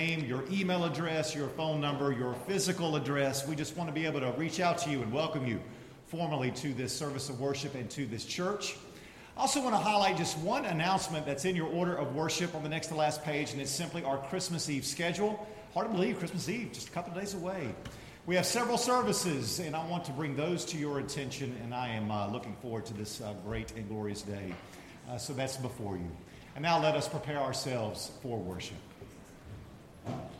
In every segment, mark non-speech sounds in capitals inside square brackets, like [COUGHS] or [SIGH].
name, your email address, your phone number, your physical address. We just want to be able to reach out to you and welcome you formally to this service of worship and to this church. I also want to highlight just one announcement that's in your order of worship on the next to last page, and it's simply our Christmas Eve schedule. Hard to believe, Christmas Eve, just a couple of days away. We have several services, and I want to bring those to your attention, and I am uh, looking forward to this uh, great and glorious day. Uh, so that's before you. And now let us prepare ourselves for worship. Amen.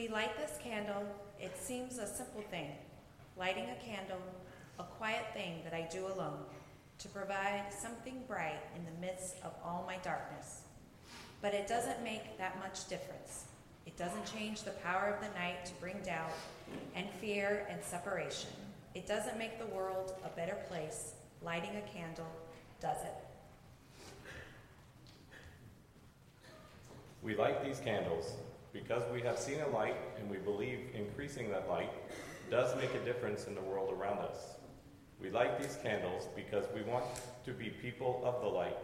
We light this candle. It seems a simple thing lighting a candle a quiet thing that I do alone, to provide something bright in the midst of all my darkness. But it doesn't make that much difference. It doesn't change the power of the night to bring doubt and fear and separation. It doesn't make the world a better place. Lighting a candle does it. We light these candles because we have seen a light and we believe increasing that light does make a difference in the world around us. We light these candles because we want to be people of the light,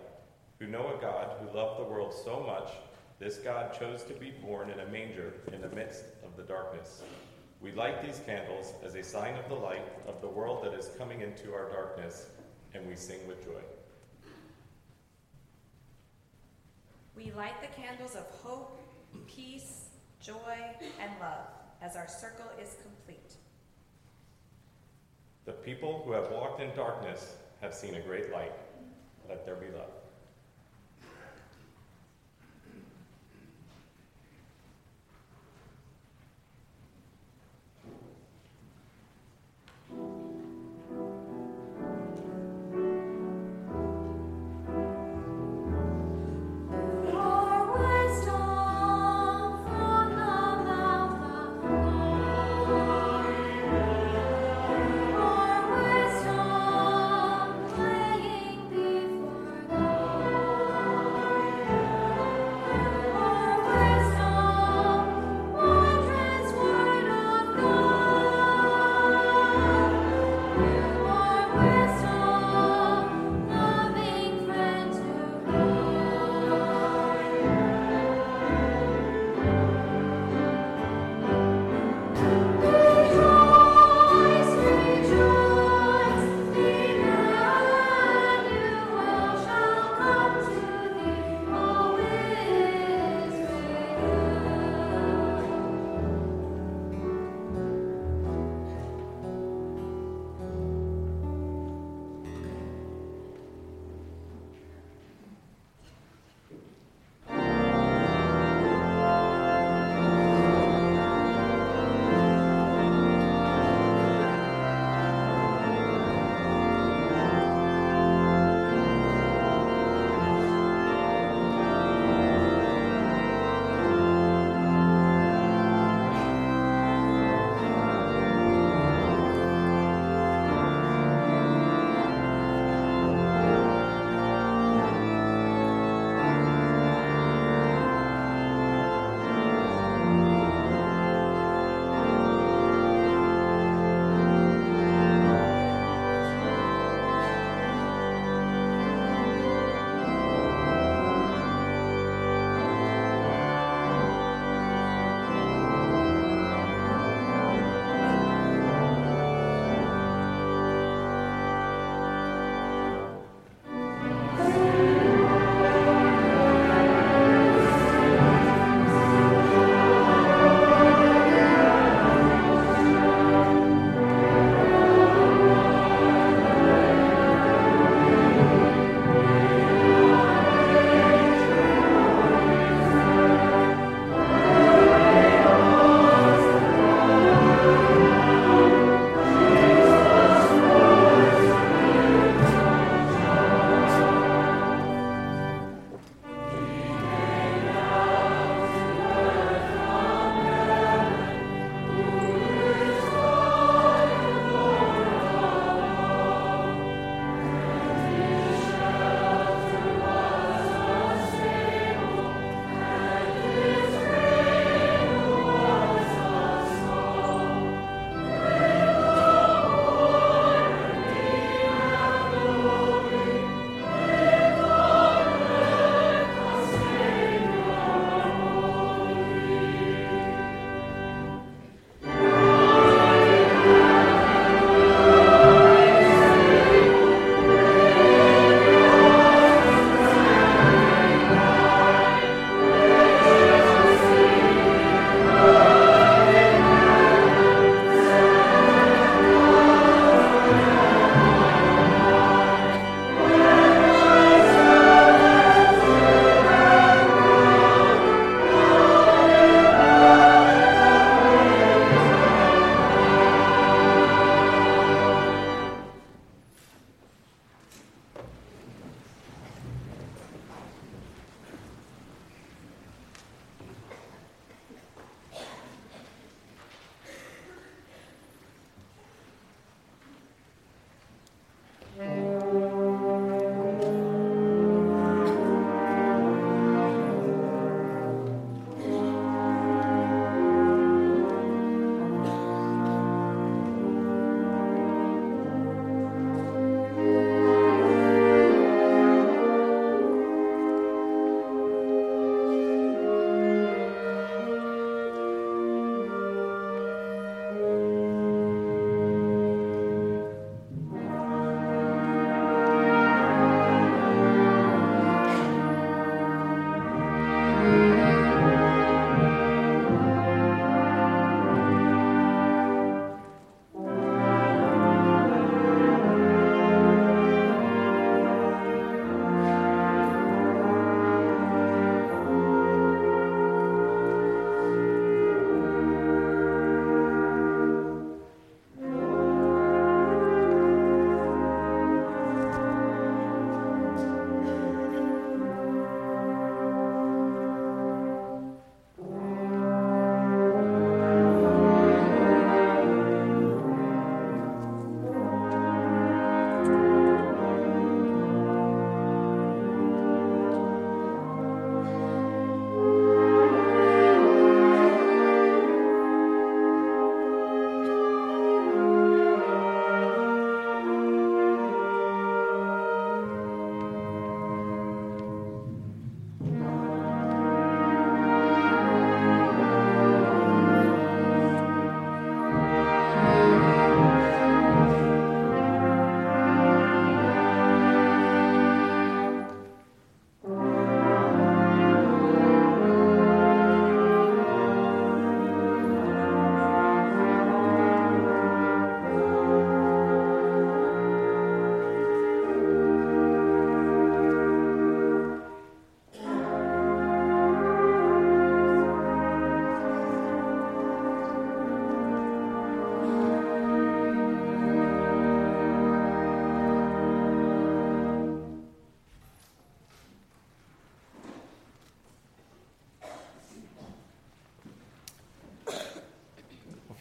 who know a God who loved the world so much, this God chose to be born in a manger in the midst of the darkness. We light these candles as a sign of the light of the world that is coming into our darkness, and we sing with joy. We light the candles of hope, peace, joy, and love as our circle is complete. The people who have walked in darkness have seen a great light. Let there be love.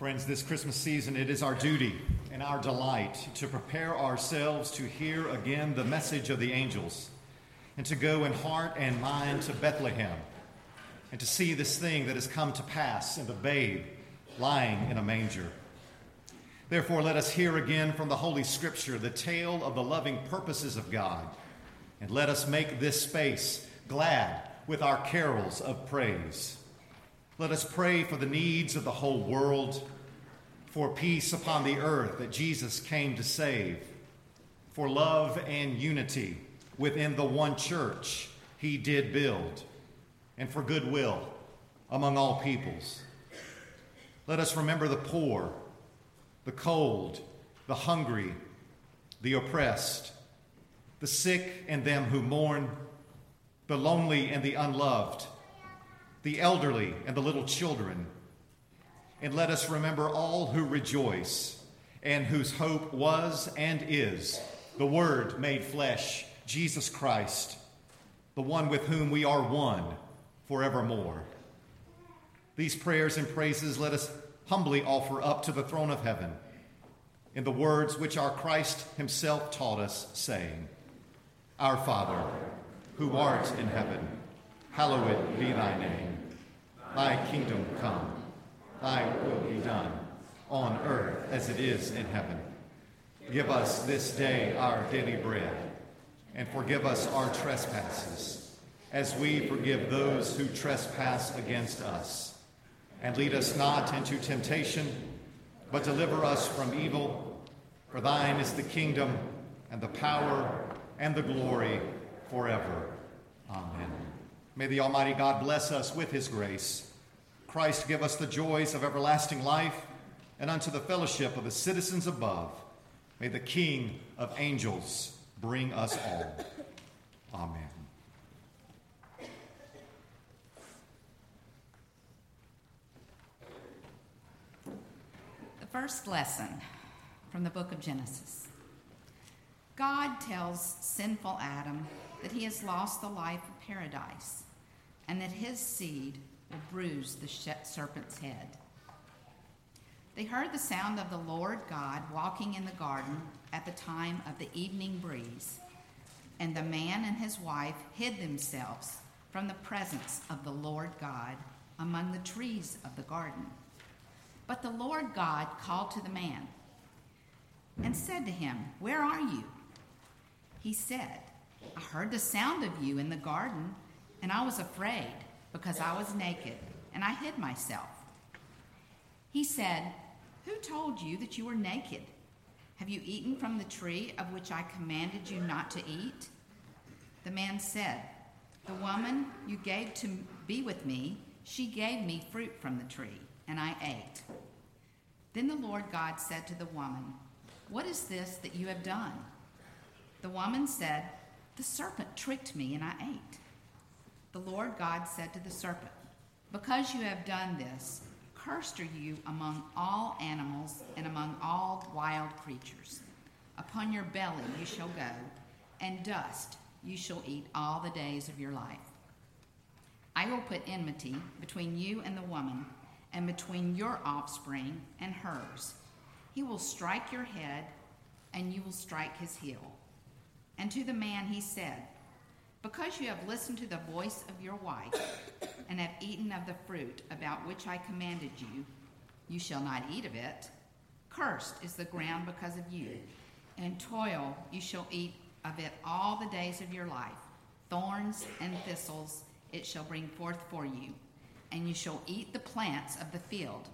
Friends, this Christmas season, it is our duty and our delight to prepare ourselves to hear again the message of the angels and to go in heart and mind to Bethlehem and to see this thing that has come to pass in the babe lying in a manger. Therefore, let us hear again from the Holy Scripture the tale of the loving purposes of God, and let us make this space glad with our carols of praise. Let us pray for the needs of the whole world, for peace upon the earth that Jesus came to save, for love and unity within the one church he did build, and for goodwill among all peoples. Let us remember the poor, the cold, the hungry, the oppressed, the sick and them who mourn, the lonely and the unloved, the elderly and the little children. And let us remember all who rejoice and whose hope was and is the Word made flesh Jesus Christ, the one with whom we are one forevermore. These prayers and praises let us humbly offer up to the throne of heaven in the words which our Christ himself taught us, saying, Our Father, who art in heaven, hallowed be thy name. Thy kingdom come, thy will be done, on earth as it is in heaven. Give us this day our daily bread and forgive us our trespasses, as we forgive those who trespass against us. And lead us not into temptation, but deliver us from evil. For thine is the kingdom, and the power, and the glory forever. Amen. May the Almighty God bless us with his grace. Christ give us the joys of everlasting life, and unto the fellowship of the citizens above. May the King of angels bring us all. Amen. The first lesson from the book of Genesis God tells sinful Adam that he has lost the life of paradise and that his seed will bruise the serpent's head. They heard the sound of the Lord God walking in the garden at the time of the evening breeze, and the man and his wife hid themselves from the presence of the Lord God among the trees of the garden. But the Lord God called to the man and said to him, Where are you? He said, I heard the sound of you in the garden, and I was afraid because I was naked, and I hid myself. He said, who told you that you were naked? Have you eaten from the tree of which I commanded you not to eat? The man said, The woman you gave to be with me, she gave me fruit from the tree, and I ate. Then the Lord God said to the woman, What is this that you have done? The woman said, The serpent tricked me, and I ate. The Lord God said to the serpent, Because you have done this, Cursed are you among all animals and among all wild creatures. Upon your belly you shall go, and dust you shall eat all the days of your life. I will put enmity between you and the woman, and between your offspring and hers. He will strike your head, and you will strike his heel. And to the man he said, because you have listened to the voice of your wife [COUGHS] and have eaten of the fruit about which I commanded you, you shall not eat of it. Cursed is the ground because of you. and toil you shall eat of it all the days of your life. Thorns and thistles it shall bring forth for you, and you shall eat the plants of the field.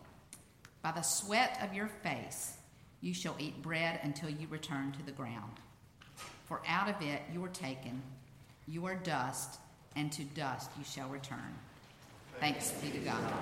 By the sweat of your face you shall eat bread until you return to the ground. For out of it you were taken you are dust, and to dust you shall return. Thanks be to God.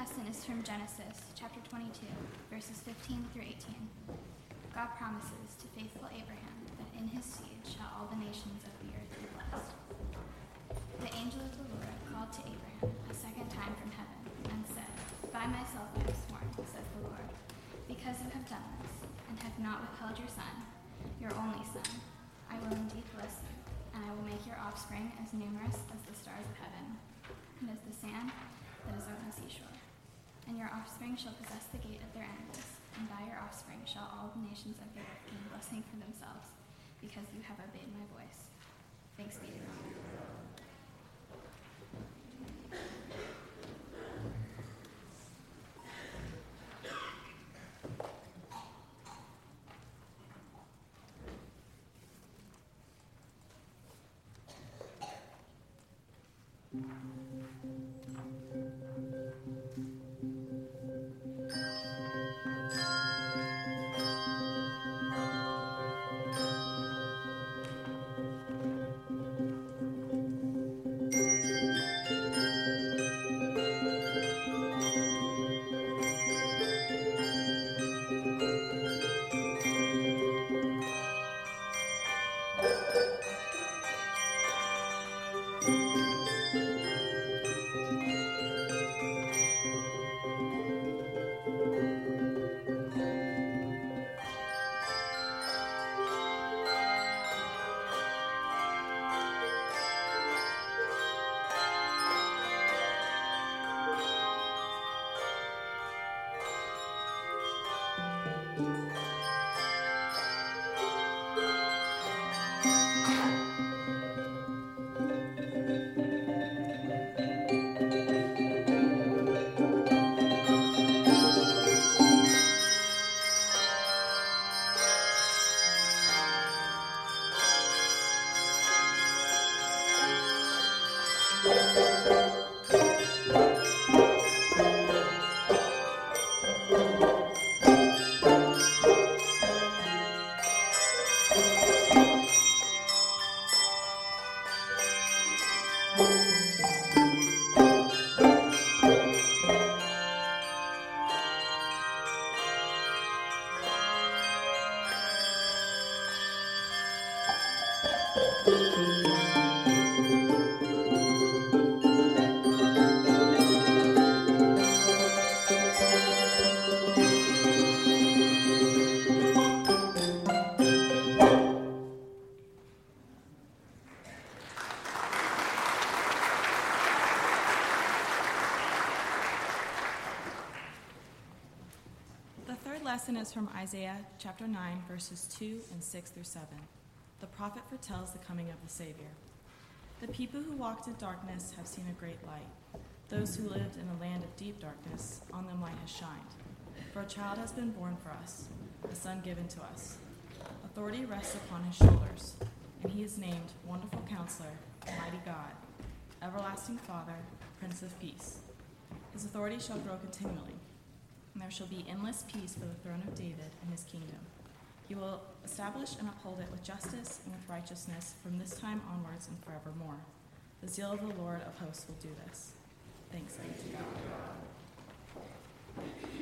From Genesis chapter 22, verses 15 through 18. God promises to faithful Abraham that in his seed shall all the nations of the earth be blessed. The angel of the Lord called to Abraham a second time from heaven and said, By myself I have sworn, says the Lord, because you have done this, and have not withheld your son, your only son, I will indeed bless you, and I will make your offspring as numerous as the stars of heaven, and as the sand that is on the seashore. And your offspring shall possess the gate of their enemies, and by your offspring shall all the nations of the earth gain blessing for themselves, because you have obeyed my voice. Thanks be to God. Lesson is from Isaiah chapter 9, verses 2 and 6 through 7. The prophet foretells the coming of the Savior. The people who walked in darkness have seen a great light. Those who lived in a land of deep darkness, on them light has shined. For a child has been born for us, a son given to us. Authority rests upon his shoulders, and he is named Wonderful Counselor, Mighty God, Everlasting Father, Prince of Peace. His authority shall grow continually there shall be endless peace for the throne of David and his kingdom. He will establish and uphold it with justice and with righteousness from this time onwards and forevermore. The zeal of the Lord of hosts will do this. Thanks be to God.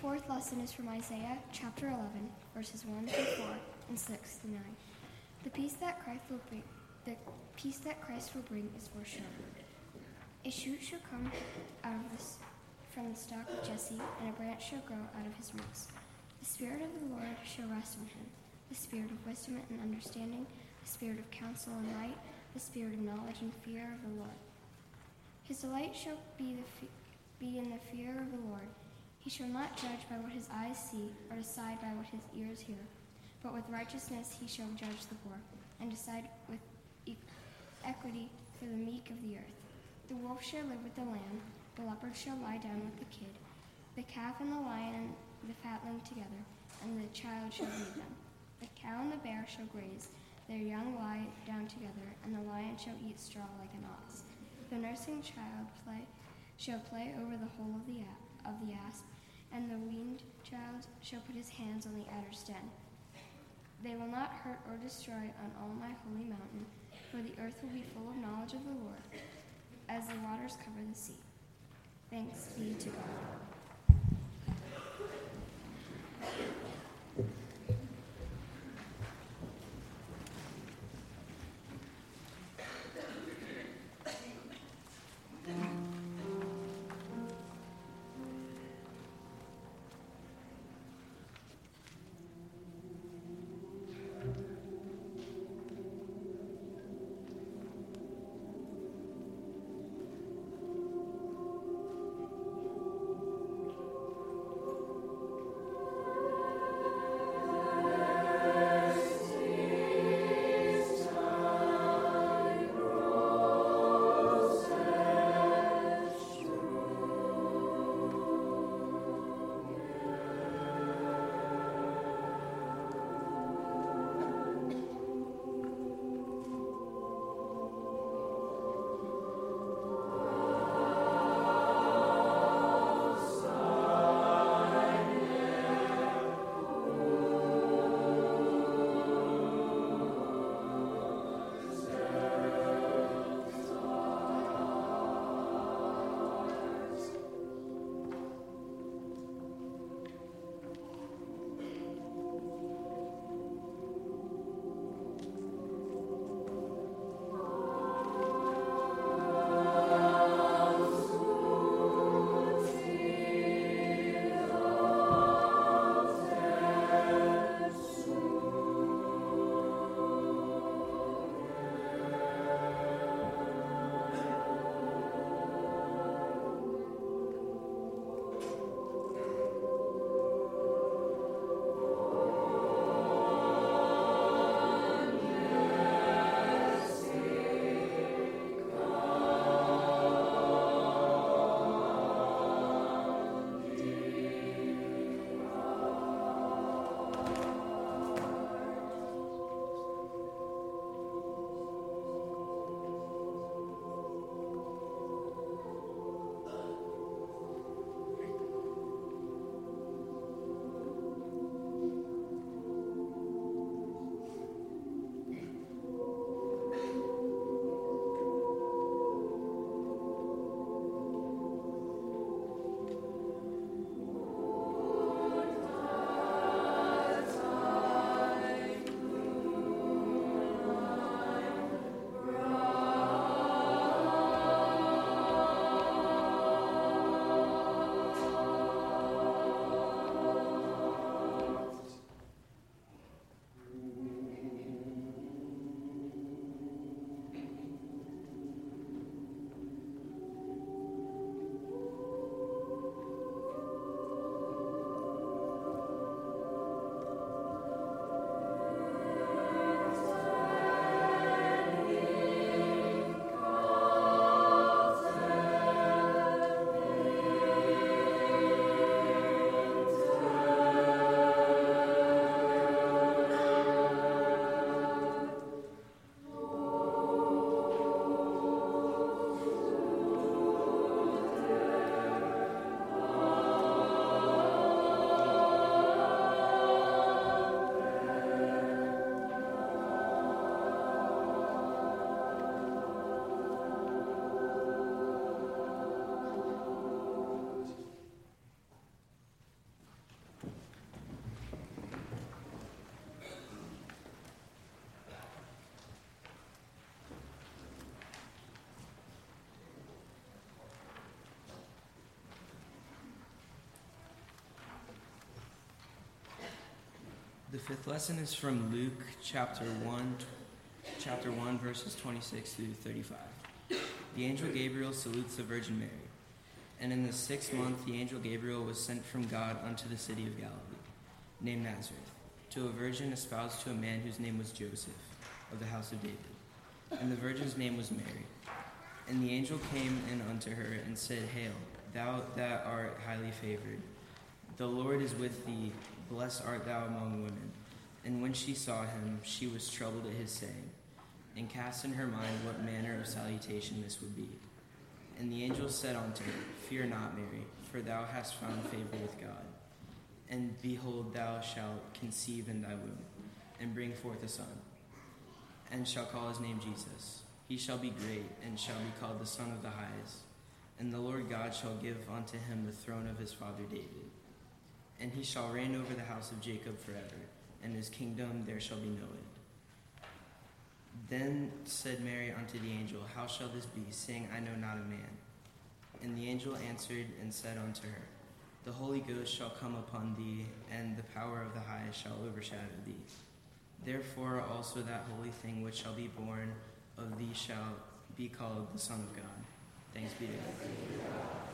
Fourth lesson is from Isaiah chapter 11, verses 1 through 4 and 6 to 9. The peace that Christ will bring, the peace that Christ will bring is for sure. A shoot shall come out of this from the stock of Jesse, and a branch shall grow out of his roots. The Spirit of the Lord shall rest on him the Spirit of wisdom and understanding, the Spirit of counsel and might, the Spirit of knowledge and fear of the Lord. His delight shall be, the, be in the fear of the Lord. He shall not judge by what his eyes see, or decide by what his ears hear, but with righteousness he shall judge the poor, and decide with equity for the meek of the earth. The wolf shall live with the lamb, the leopard shall lie down with the kid, the calf and the lion and the fatling together, and the child shall lead them. The cow and the bear shall graze, their young lie down together, and the lion shall eat straw like an ox. The nursing child play, shall play over the hole of the, of the asp, and the weaned child shall put his hands on the adder's den. They will not hurt or destroy on all my holy mountain, for the earth will be full of knowledge of the Lord, as the waters cover the sea. Thanks be to God. Fifth lesson is from Luke chapter 1, chapter 1, verses 26 through 35. The angel Gabriel salutes the Virgin Mary. And in the sixth month, the angel Gabriel was sent from God unto the city of Galilee, named Nazareth, to a virgin espoused to a man whose name was Joseph, of the house of David. And the virgin's name was Mary. And the angel came in unto her and said, Hail, thou that art highly favored. The Lord is with thee, blessed art thou among women. And when she saw him, she was troubled at his saying, and cast in her mind what manner of salutation this would be. And the angel said unto her, Fear not, Mary, for thou hast found favor with God. And behold, thou shalt conceive in thy womb, and bring forth a son, and shall call his name Jesus. He shall be great, and shall be called the Son of the Highest. And the Lord God shall give unto him the throne of his father David. And he shall reign over the house of Jacob forever, and his kingdom there shall be no end. Then said Mary unto the angel, How shall this be, seeing I know not a man? And the angel answered and said unto her, The Holy Ghost shall come upon thee, and the power of the highest shall overshadow thee. Therefore also that holy thing which shall be born of thee shall be called the Son of God. Thanks be to God.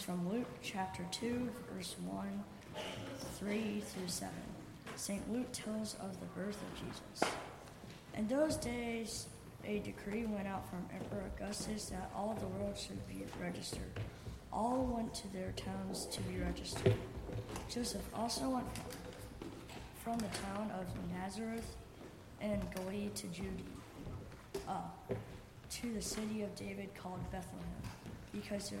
Is from Luke chapter 2, verse 1, 3 through 7. St. Luke tells of the birth of Jesus. In those days, a decree went out from Emperor Augustus that all the world should be registered. All went to their towns to be registered. Joseph also went from the town of Nazareth in Galilee to Judea, uh, to the city of David called Bethlehem, because, there,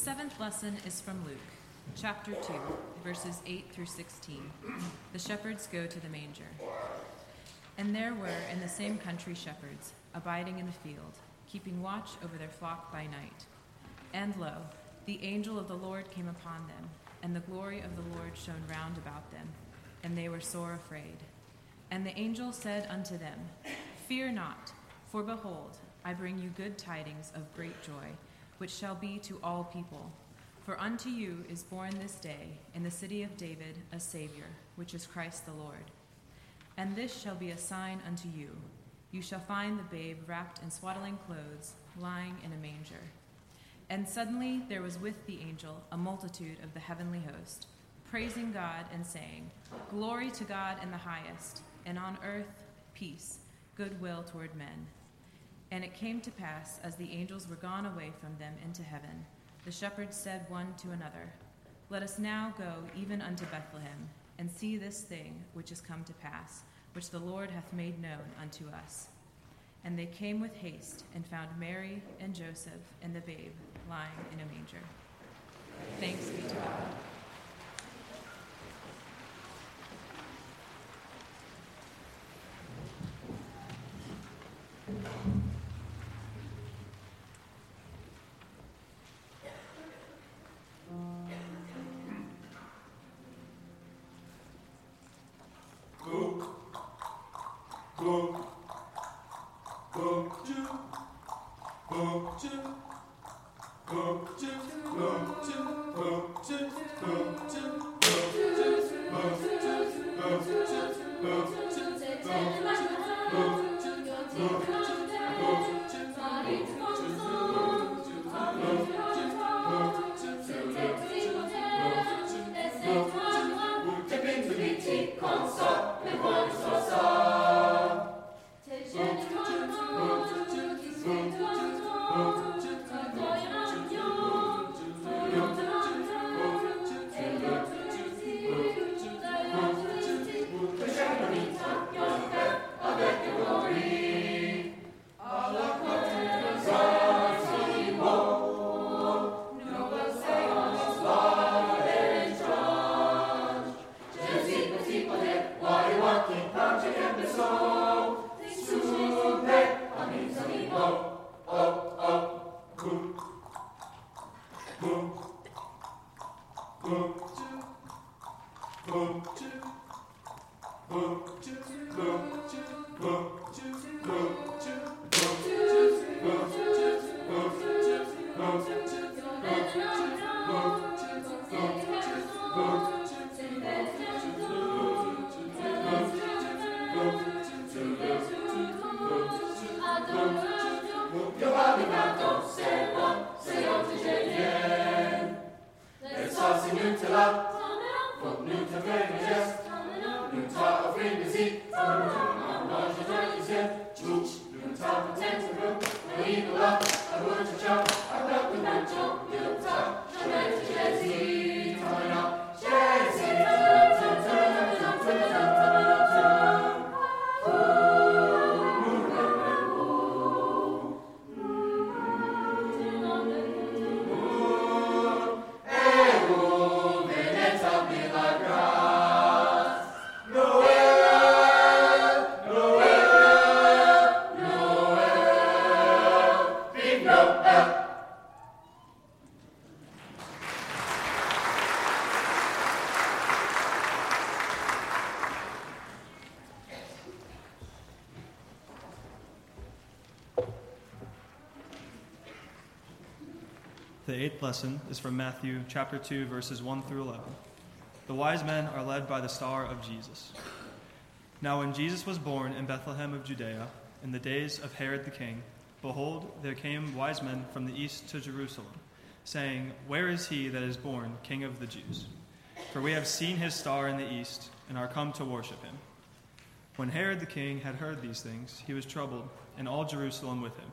Seventh lesson is from Luke, chapter 2, verses 8 through 16. The shepherds go to the manger. And there were in the same country shepherds, abiding in the field, keeping watch over their flock by night. And lo, the angel of the Lord came upon them, and the glory of the Lord shone round about them, and they were sore afraid. And the angel said unto them, Fear not, for behold, I bring you good tidings of great joy, which shall be to all people. For unto you is born this day in the city of David a Savior, which is Christ the Lord. And this shall be a sign unto you you shall find the babe wrapped in swaddling clothes, lying in a manger. And suddenly there was with the angel a multitude of the heavenly host, praising God and saying, Glory to God in the highest, and on earth peace, goodwill toward men. And it came to pass, as the angels were gone away from them into heaven, the shepherds said one to another, Let us now go even unto Bethlehem, and see this thing which is come to pass which the Lord hath made known unto us. And they came with haste and found Mary and Joseph and the babe lying in a manger. Thanks be to God. Lesson is from Matthew chapter 2, verses 1 through 11. The wise men are led by the star of Jesus. Now, when Jesus was born in Bethlehem of Judea, in the days of Herod the king, behold, there came wise men from the east to Jerusalem, saying, Where is he that is born, King of the Jews? For we have seen his star in the east, and are come to worship him. When Herod the king had heard these things, he was troubled, and all Jerusalem with him.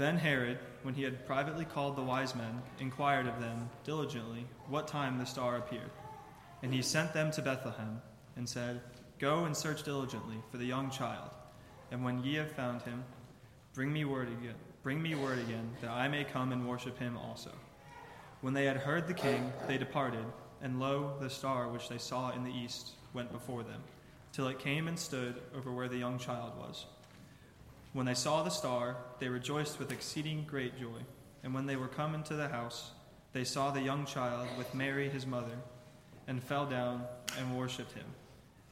Then Herod, when he had privately called the wise men, inquired of them diligently what time the star appeared. And he sent them to Bethlehem, and said, Go and search diligently for the young child, and when ye have found him, bring me word again, bring me word again, that I may come and worship him also. When they had heard the king, they departed, and lo, the star which they saw in the east went before them, till it came and stood over where the young child was. When they saw the star, they rejoiced with exceeding great joy. And when they were come into the house, they saw the young child with Mary his mother, and fell down and worshipped him.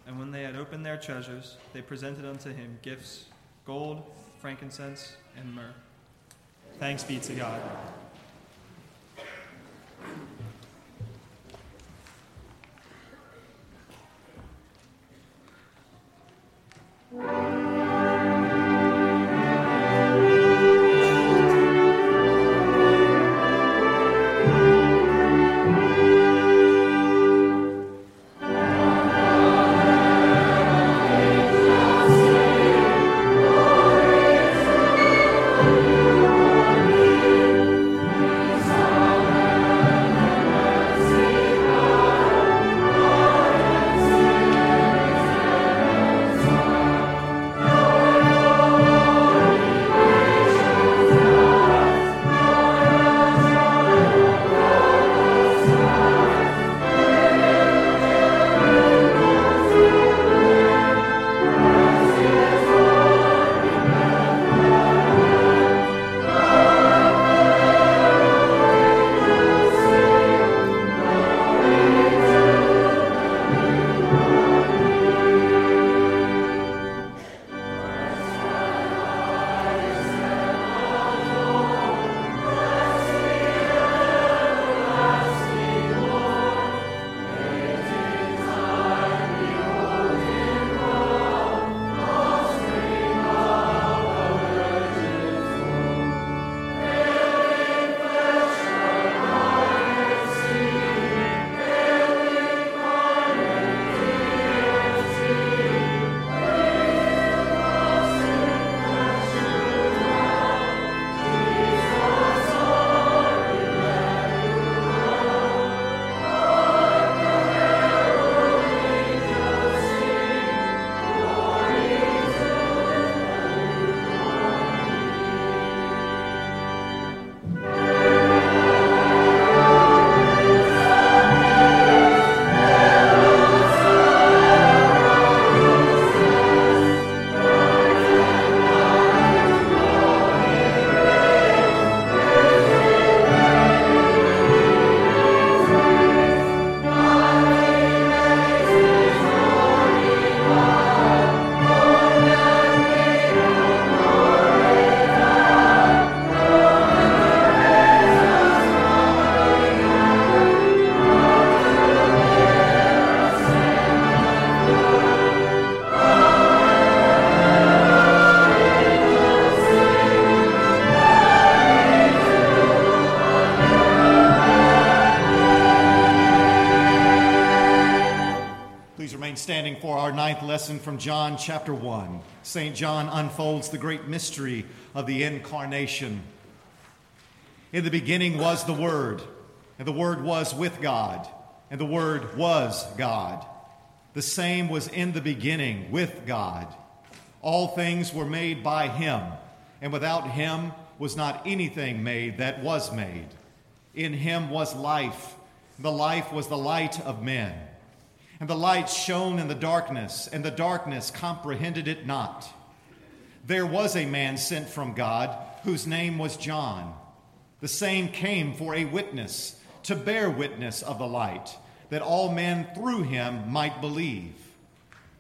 And when they had opened their treasures, they presented unto him gifts gold, frankincense, and myrrh. Thanks be to God. standing lesson from John chapter 1. St. John unfolds the great mystery of the incarnation. In the beginning was the Word, and the Word was with God, and the Word was God. The same was in the beginning with God. All things were made by Him, and without Him was not anything made that was made. In Him was life, the life was the light of men. And the light shone in the darkness, and the darkness comprehended it not. There was a man sent from God whose name was John. The same came for a witness, to bear witness of the light, that all men through him might believe.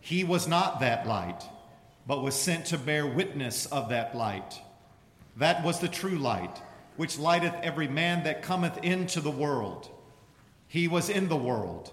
He was not that light, but was sent to bear witness of that light. That was the true light, which lighteth every man that cometh into the world. He was in the world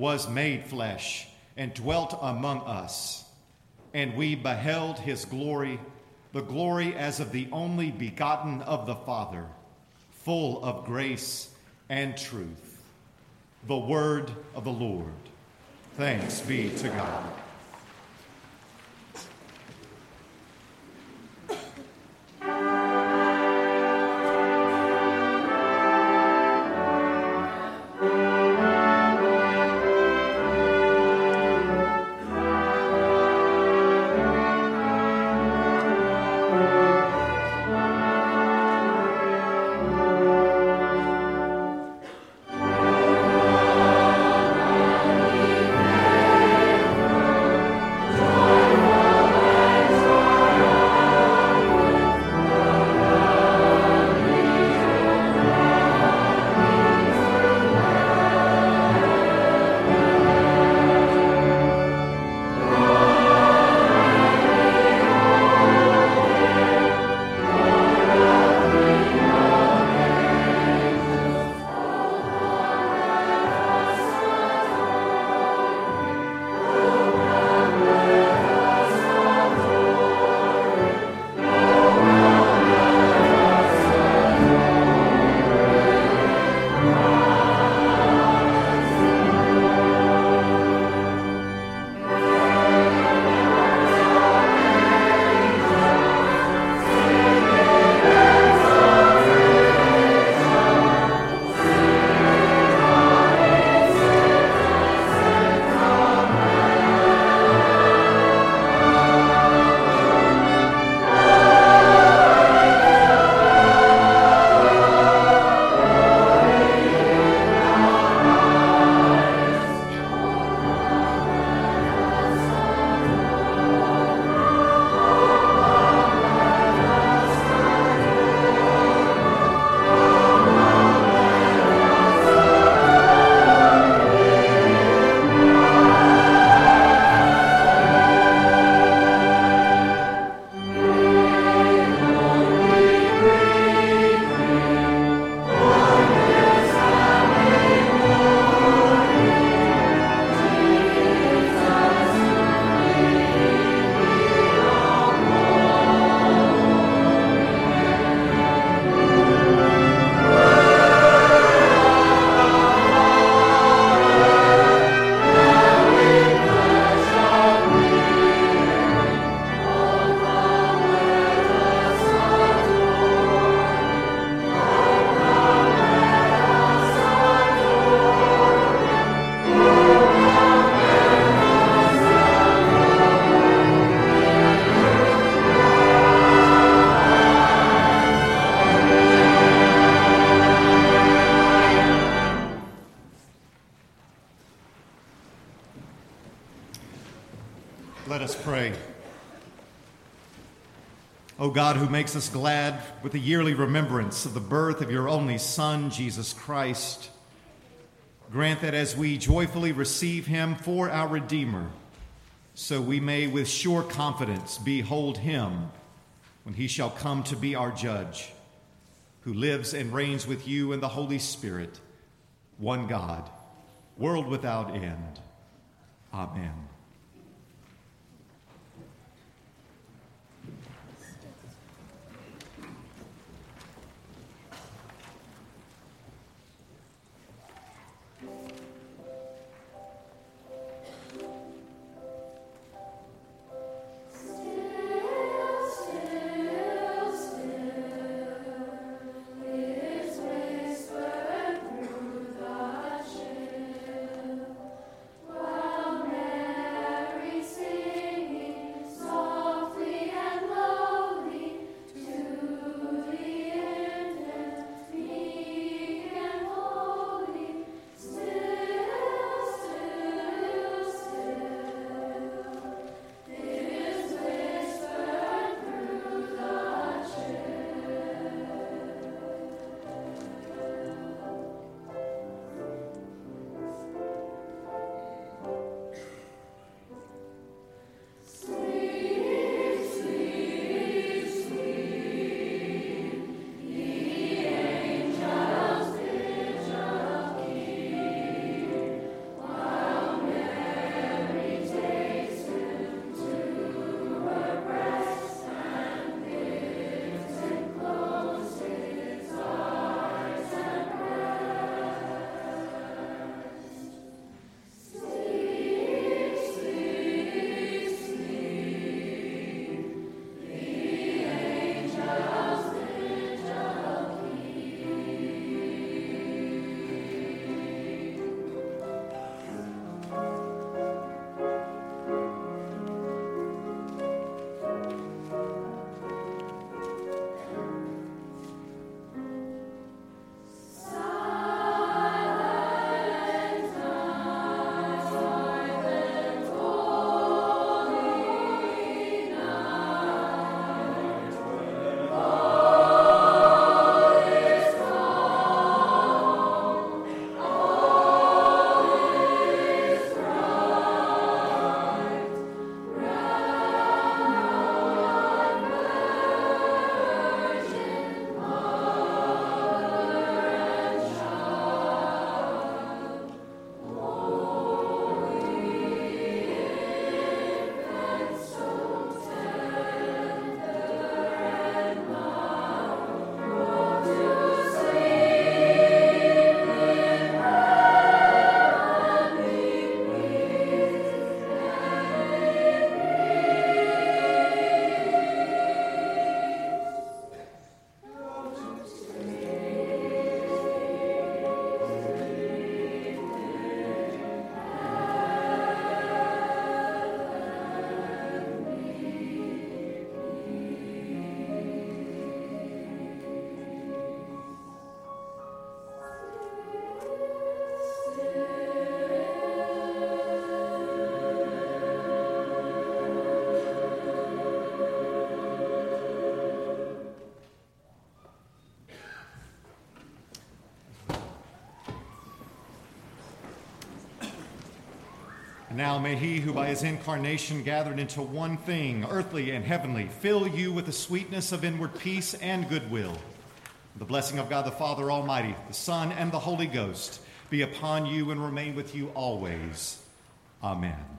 was made flesh and dwelt among us, and we beheld his glory, the glory as of the only begotten of the Father, full of grace and truth. The Word of the Lord. Thanks be to God. God, who makes us glad with the yearly remembrance of the birth of your only Son, Jesus Christ, grant that as we joyfully receive him for our Redeemer, so we may with sure confidence behold him when he shall come to be our judge, who lives and reigns with you in the Holy Spirit, one God, world without end. Amen. Now may he who by his incarnation gathered into one thing, earthly and heavenly, fill you with the sweetness of inward peace and goodwill. The blessing of God the Father Almighty, the Son, and the Holy Ghost be upon you and remain with you always. Amen.